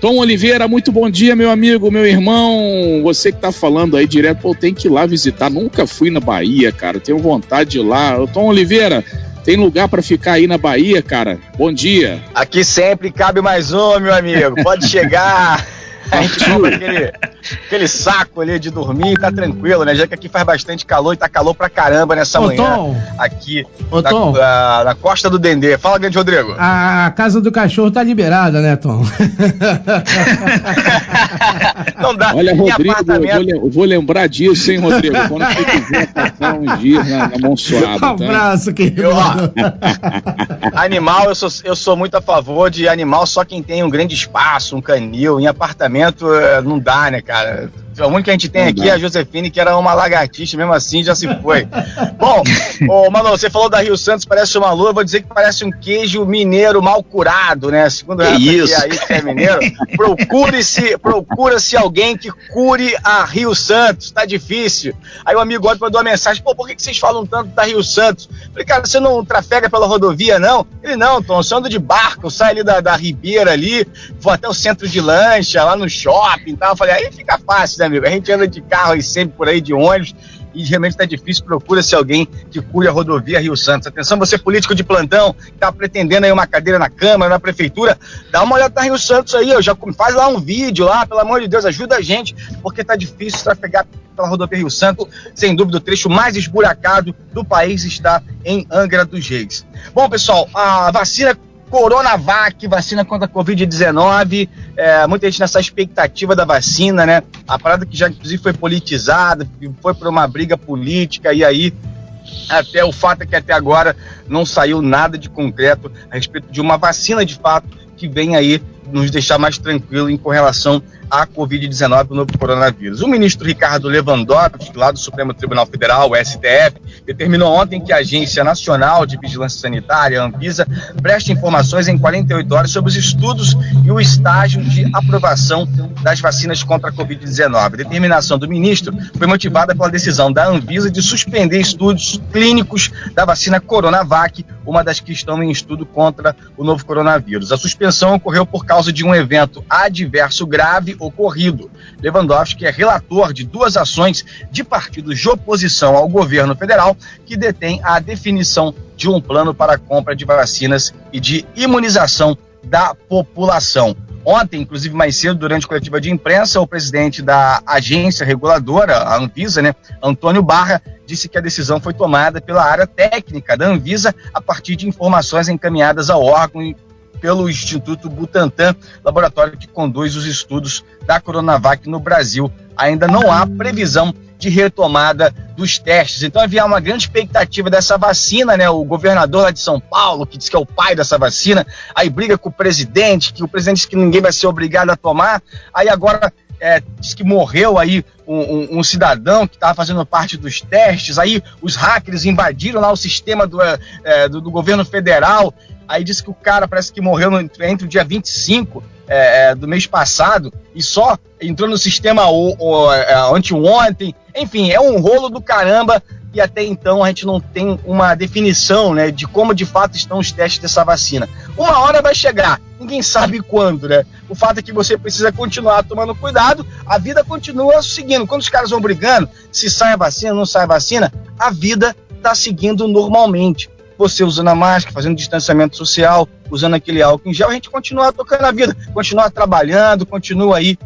Tom Oliveira, muito bom dia, meu amigo, meu irmão. Você que tá falando aí direto, pô, tem que ir lá visitar. Nunca fui na Bahia, cara. Tenho vontade de ir lá. Tom Oliveira, tem lugar para ficar aí na Bahia, cara? Bom dia. Aqui sempre cabe mais um, meu amigo. Pode chegar. A gente compra aquele, aquele saco ali de dormir e tá tranquilo, né? Já que aqui faz bastante calor e tá calor pra caramba nessa Ô, manhã. Tom. Aqui Ô, na, Tom. Na, na, costa do Dendê. Fala, grande Rodrigo. A casa do cachorro tá liberada, né, Tom? Não dá. Olha, Rodrigo, eu vou, vou, lembrar disso, hein, Rodrigo? Quando você quiser passar uns dias na, na Monsuada. Um tá? abraço, querido. Eu, ó, animal, eu sou, eu sou muito a favor de animal só quem tem um grande espaço, um canil, em apartamento é, não dá, né, cara? cara A única que a gente tem aqui é a Josefine, que era uma lagartixa, mesmo assim já se foi. Bom, ô, Manu, você falou da Rio Santos, parece uma lua, vou dizer que parece um queijo mineiro mal curado, né? Segundo que isso? aí que é mineiro, procure-se procura-se alguém que cure a Rio Santos, tá difícil. Aí o amigo ontem mandou uma mensagem, pô, por que, que vocês falam tanto da Rio Santos? Falei, cara, você não trafega pela rodovia, não? Ele, não, Tom, eu ando de barco, eu saio ali da, da Ribeira ali, vou até o centro de lancha, lá no shopping e tal. Eu falei, aí fica fácil, né, amigo? A gente anda de carro aí sempre por aí, de ônibus, e realmente está difícil, procura-se alguém que cure a rodovia Rio Santos. Atenção, você político de plantão, que está pretendendo aí uma cadeira na Câmara, na Prefeitura, dá uma olhada na Rio Santos aí, ó, já faz lá um vídeo lá, pelo amor de Deus, ajuda a gente, porque está difícil trafegar pela rodovia Rio Santos, sem dúvida o trecho mais esburacado do país está em Angra dos Reis. Bom, pessoal, a vacina Coronavac, vacina contra a Covid-19. É, muita gente nessa expectativa da vacina, né? A parada que já, inclusive, foi politizada, foi por uma briga política, e aí até o fato é que até agora não saiu nada de concreto a respeito de uma vacina de fato que vem aí nos deixar mais tranquilo em relação à Covid-19, o novo coronavírus. O ministro Ricardo Lewandowski, lá do Supremo Tribunal Federal, o STF, determinou ontem que a Agência Nacional de Vigilância Sanitária, a Anvisa, preste informações em 48 horas sobre os estudos e o estágio de aprovação das vacinas contra a Covid-19. A determinação do ministro foi motivada pela decisão da Anvisa de suspender estudos clínicos da vacina Coronavac, uma das que estão em estudo contra o novo coronavírus. A suspensão ocorreu por causa de um evento adverso grave ocorrido. Lewandowski é relator de duas ações de partidos de oposição ao governo federal que detém a definição de um plano para a compra de vacinas e de imunização da população. Ontem, inclusive mais cedo, durante a coletiva de imprensa, o presidente da agência reguladora, a Anvisa, né, Antônio Barra, disse que a decisão foi tomada pela área técnica da Anvisa a partir de informações encaminhadas ao órgão pelo Instituto Butantan, laboratório que conduz os estudos da Coronavac no Brasil. Ainda não há previsão de retomada dos testes. Então havia uma grande expectativa dessa vacina, né? O governador lá de São Paulo, que diz que é o pai dessa vacina, aí briga com o presidente, que o presidente diz que ninguém vai ser obrigado a tomar. Aí agora é, diz que morreu aí um, um, um cidadão que estava fazendo parte dos testes, aí os hackers invadiram lá o sistema do, é, do, do, governo federal, aí disse que o cara parece que morreu no, entre o dia 25 é, é, do mês passado e só entrou no sistema o, o, é, anteontem, enfim, é um rolo do caramba e até então a gente não tem uma definição né, de como de fato estão os testes dessa vacina. Uma hora vai chegar, ninguém sabe quando, né? O fato é que você precisa continuar tomando cuidado, a vida continua seguindo. Quando os caras vão brigando, se sai a vacina, não sai a vacina, a vida está seguindo normalmente. Você usando a máscara, fazendo distanciamento social, usando aquele álcool em gel, a gente continua tocando a vida, continua trabalhando, continua aí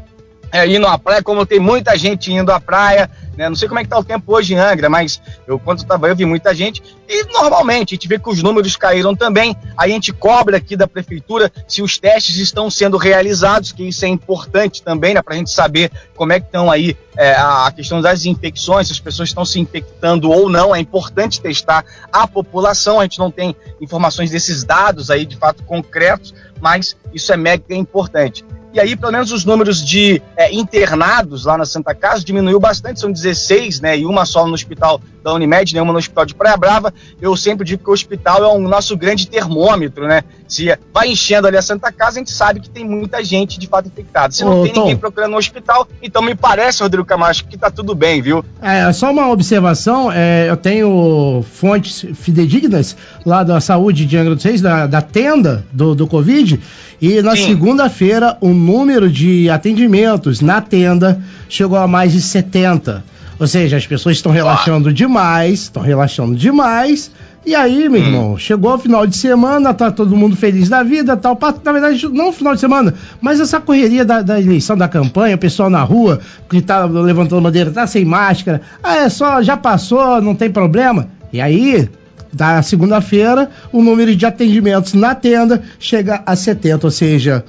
é, indo à praia, como tem muita gente indo à praia, né? Não sei como é que tá o tempo hoje em Angra, mas eu quando estava eu vi muita gente e normalmente a gente vê que os números caíram também. Aí a gente cobra aqui da prefeitura se os testes estão sendo realizados, que isso é importante também, né? Para a gente saber como é que estão aí é, a questão das infecções, se as pessoas estão se infectando ou não. É importante testar a população. A gente não tem informações desses dados aí de fato concretos, mas isso é mega importante. E aí, pelo menos os números de é, internados lá na Santa Casa diminuiu bastante, são 16, né? E uma só no hospital da Unimed, nenhuma no hospital de Praia Brava. Eu sempre digo que o hospital é o nosso grande termômetro, né? Se vai enchendo ali a Santa Casa, a gente sabe que tem muita gente de fato infectada. Se não Ô, tem Tom. ninguém procurando no hospital, então me parece, Rodrigo Camacho, que tá tudo bem, viu? É, só uma observação, é, eu tenho fontes fidedignas lá da saúde de Angra dos Reis, da, da tenda do, do Covid, e na segunda-feira, um número de atendimentos na tenda chegou a mais de 70. Ou seja, as pessoas estão relaxando ah. demais, estão relaxando demais. E aí, meu hum. irmão, chegou o final de semana, tá todo mundo feliz da vida, tal. Na verdade, não o final de semana, mas essa correria da, da eleição, da campanha, o pessoal na rua que tá levantando bandeira, tá sem máscara. Ah, é só, já passou, não tem problema. E aí, da segunda-feira, o número de atendimentos na tenda chega a 70, ou seja,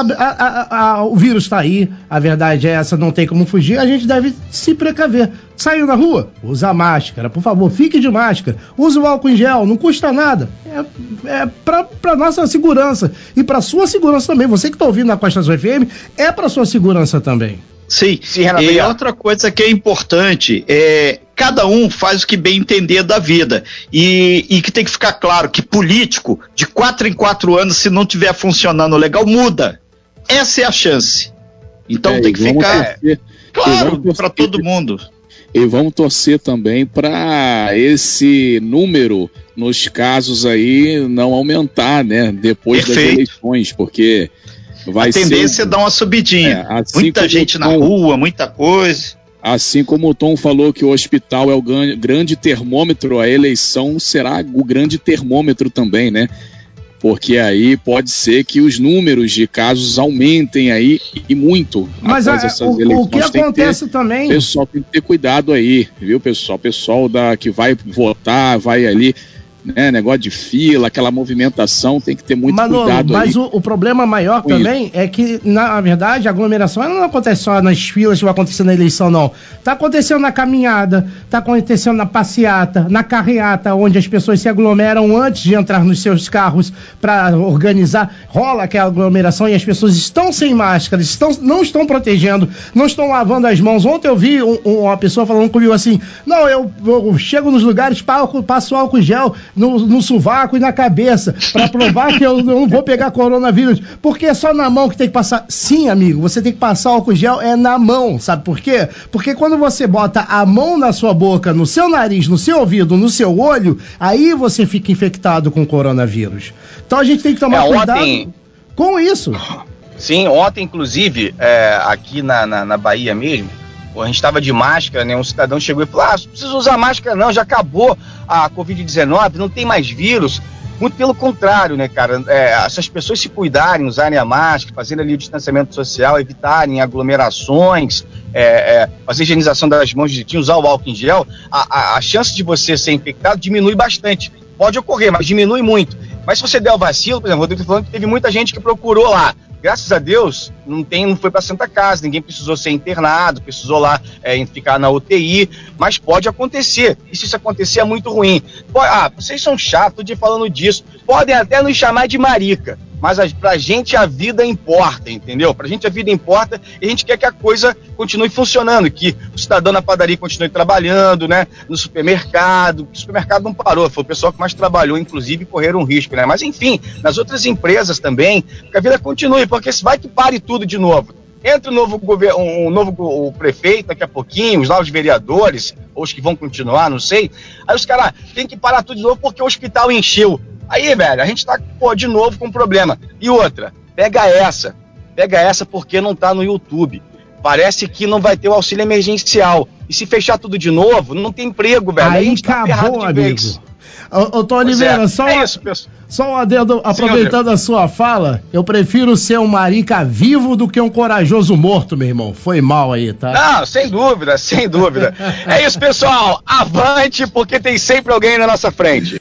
a, a, a, o vírus está aí, a verdade é essa, não tem como fugir, a gente deve se precaver. Saiu na rua, usa máscara, por favor, fique de máscara, use o álcool em gel, não custa nada. É, é para nossa segurança e para sua segurança também. Você que está ouvindo na Costa Azul FM, é para sua segurança também. Sim, Sim e outra coisa que é importante é cada um faz o que bem entender da vida. E, e, que tem que ficar claro que político, de quatro em quatro anos, se não tiver funcionando legal, muda. Essa é a chance. Então é, tem que ficar torcer, claro para todo mundo. E vamos torcer também para esse número nos casos aí não aumentar, né? Depois Perfeito. das eleições, porque Vai a tendência ser... é dar uma subidinha. É, assim muita gente na rua, muita coisa. Assim como o Tom falou que o hospital é o grande termômetro, a eleição será o grande termômetro também, né? Porque aí pode ser que os números de casos aumentem aí e muito Mas a, essas o. O que acontece ter, também. O pessoal tem que ter cuidado aí, viu, pessoal? Pessoal da, que vai votar, vai ali né? Negócio de fila, aquela movimentação, tem que ter muito Manolo, cuidado mas o, o, problema maior também isso. é que, na verdade, a aglomeração não acontece só nas filas que vai acontecer na eleição, não. Tá acontecendo na caminhada, tá acontecendo na passeata, na carreata, onde as pessoas se aglomeram antes de entrar nos seus carros para organizar. Rola aquela aglomeração e as pessoas estão sem máscara, estão, não estão protegendo, não estão lavando as mãos. Ontem eu vi um, uma pessoa falando comigo assim: não, eu, eu chego nos lugares, passo álcool gel, no, no sovaco e na cabeça para provar que eu não vou pegar coronavírus, porque é só na mão que tem que passar. Sim, amigo, você tem que passar álcool gel é na mão, sabe por quê? Porque quando você bota a mão na sua boca, no seu nariz, no seu ouvido, no seu olho, aí você fica infectado com coronavírus. Então a gente tem que tomar é, cuidado ontem... com isso. Sim, ontem, inclusive, é, aqui na, na, na Bahia mesmo, a gente estava de máscara, né? Um cidadão chegou e falou: Ah, não precisa usar máscara, não, já acabou a Covid-19, não tem mais vírus. Muito pelo contrário, né, cara? É, se as pessoas se cuidarem, usarem a máscara, fazendo ali o distanciamento social, evitarem aglomerações, é, é, fazer higienização das mãos direitinho, usar o álcool em gel, a, a, a chance de você ser infectado diminui bastante. Pode ocorrer, mas diminui muito. Mas se você der o vacilo, por exemplo, eu estou falando que teve muita gente que procurou lá graças a Deus, não, tem, não foi para Santa Casa, ninguém precisou ser internado, precisou lá é, ficar na UTI, mas pode acontecer. E se isso acontecer é muito ruim. Ah, vocês são chatos de falando disso. Podem até nos chamar de marica mas a, pra gente a vida importa, entendeu? Pra gente a vida importa e a gente quer que a coisa continue funcionando, que o cidadão na padaria continue trabalhando, né? No supermercado, o supermercado não parou, foi o pessoal que mais trabalhou, inclusive, correram um risco, né? Mas enfim, nas outras empresas também, que a vida continue, porque se vai que pare tudo de novo. Entra um novo, governo, um novo o prefeito daqui a pouquinho, os novos vereadores, ou os que vão continuar, não sei. Aí os caras têm que parar tudo de novo porque o hospital encheu. Aí, velho, a gente tá, pô, de novo com problema. E outra, pega essa. Pega essa porque não tá no YouTube. Parece que não vai ter o auxílio emergencial. E se fechar tudo de novo, não tem emprego, velho. Aí, Aí acabou, tá amigo. Vez. Ô, ô Tony Oliveira, é, só, é isso, só um adendo, aproveitando Sim, a sua fala, eu prefiro ser um marica vivo do que um corajoso morto, meu irmão. Foi mal aí, tá? Não, sem dúvida, sem dúvida. é isso, pessoal. Avante, porque tem sempre alguém na nossa frente.